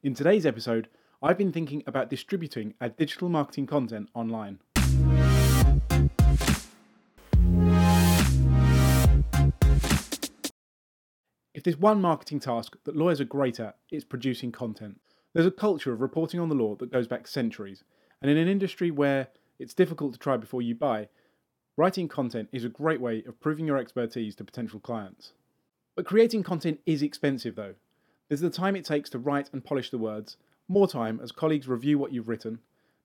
In today's episode, I've been thinking about distributing our digital marketing content online. If there's one marketing task that lawyers are great at, it's producing content. There's a culture of reporting on the law that goes back centuries, and in an industry where it's difficult to try before you buy, writing content is a great way of proving your expertise to potential clients. But creating content is expensive though. There's the time it takes to write and polish the words, more time as colleagues review what you've written,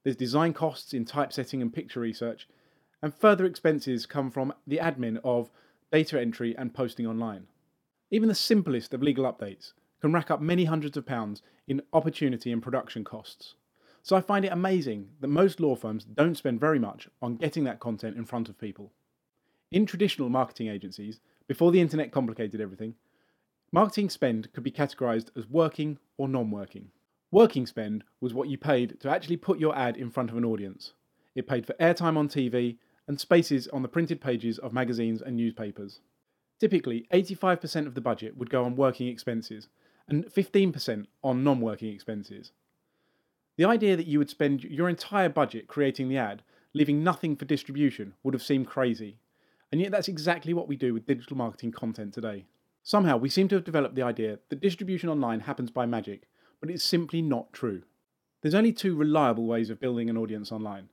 there's design costs in typesetting and picture research, and further expenses come from the admin of data entry and posting online. Even the simplest of legal updates can rack up many hundreds of pounds in opportunity and production costs. So I find it amazing that most law firms don't spend very much on getting that content in front of people. In traditional marketing agencies, before the internet complicated everything, marketing spend could be categorized as working or non working. Working spend was what you paid to actually put your ad in front of an audience. It paid for airtime on TV and spaces on the printed pages of magazines and newspapers. Typically, 85% of the budget would go on working expenses and 15% on non working expenses. The idea that you would spend your entire budget creating the ad, leaving nothing for distribution, would have seemed crazy. And yet, that's exactly what we do with digital marketing content today. Somehow, we seem to have developed the idea that distribution online happens by magic, but it's simply not true. There's only two reliable ways of building an audience online.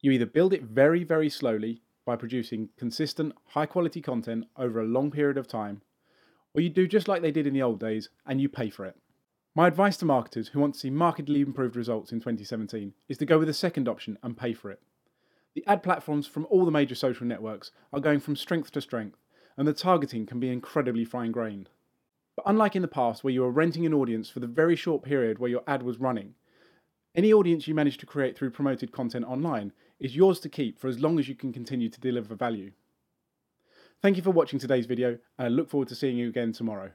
You either build it very, very slowly by producing consistent, high quality content over a long period of time, or you do just like they did in the old days and you pay for it. My advice to marketers who want to see markedly improved results in 2017 is to go with the second option and pay for it. The ad platforms from all the major social networks are going from strength to strength, and the targeting can be incredibly fine grained. But unlike in the past, where you were renting an audience for the very short period where your ad was running, any audience you manage to create through promoted content online is yours to keep for as long as you can continue to deliver value. Thank you for watching today's video, and I look forward to seeing you again tomorrow.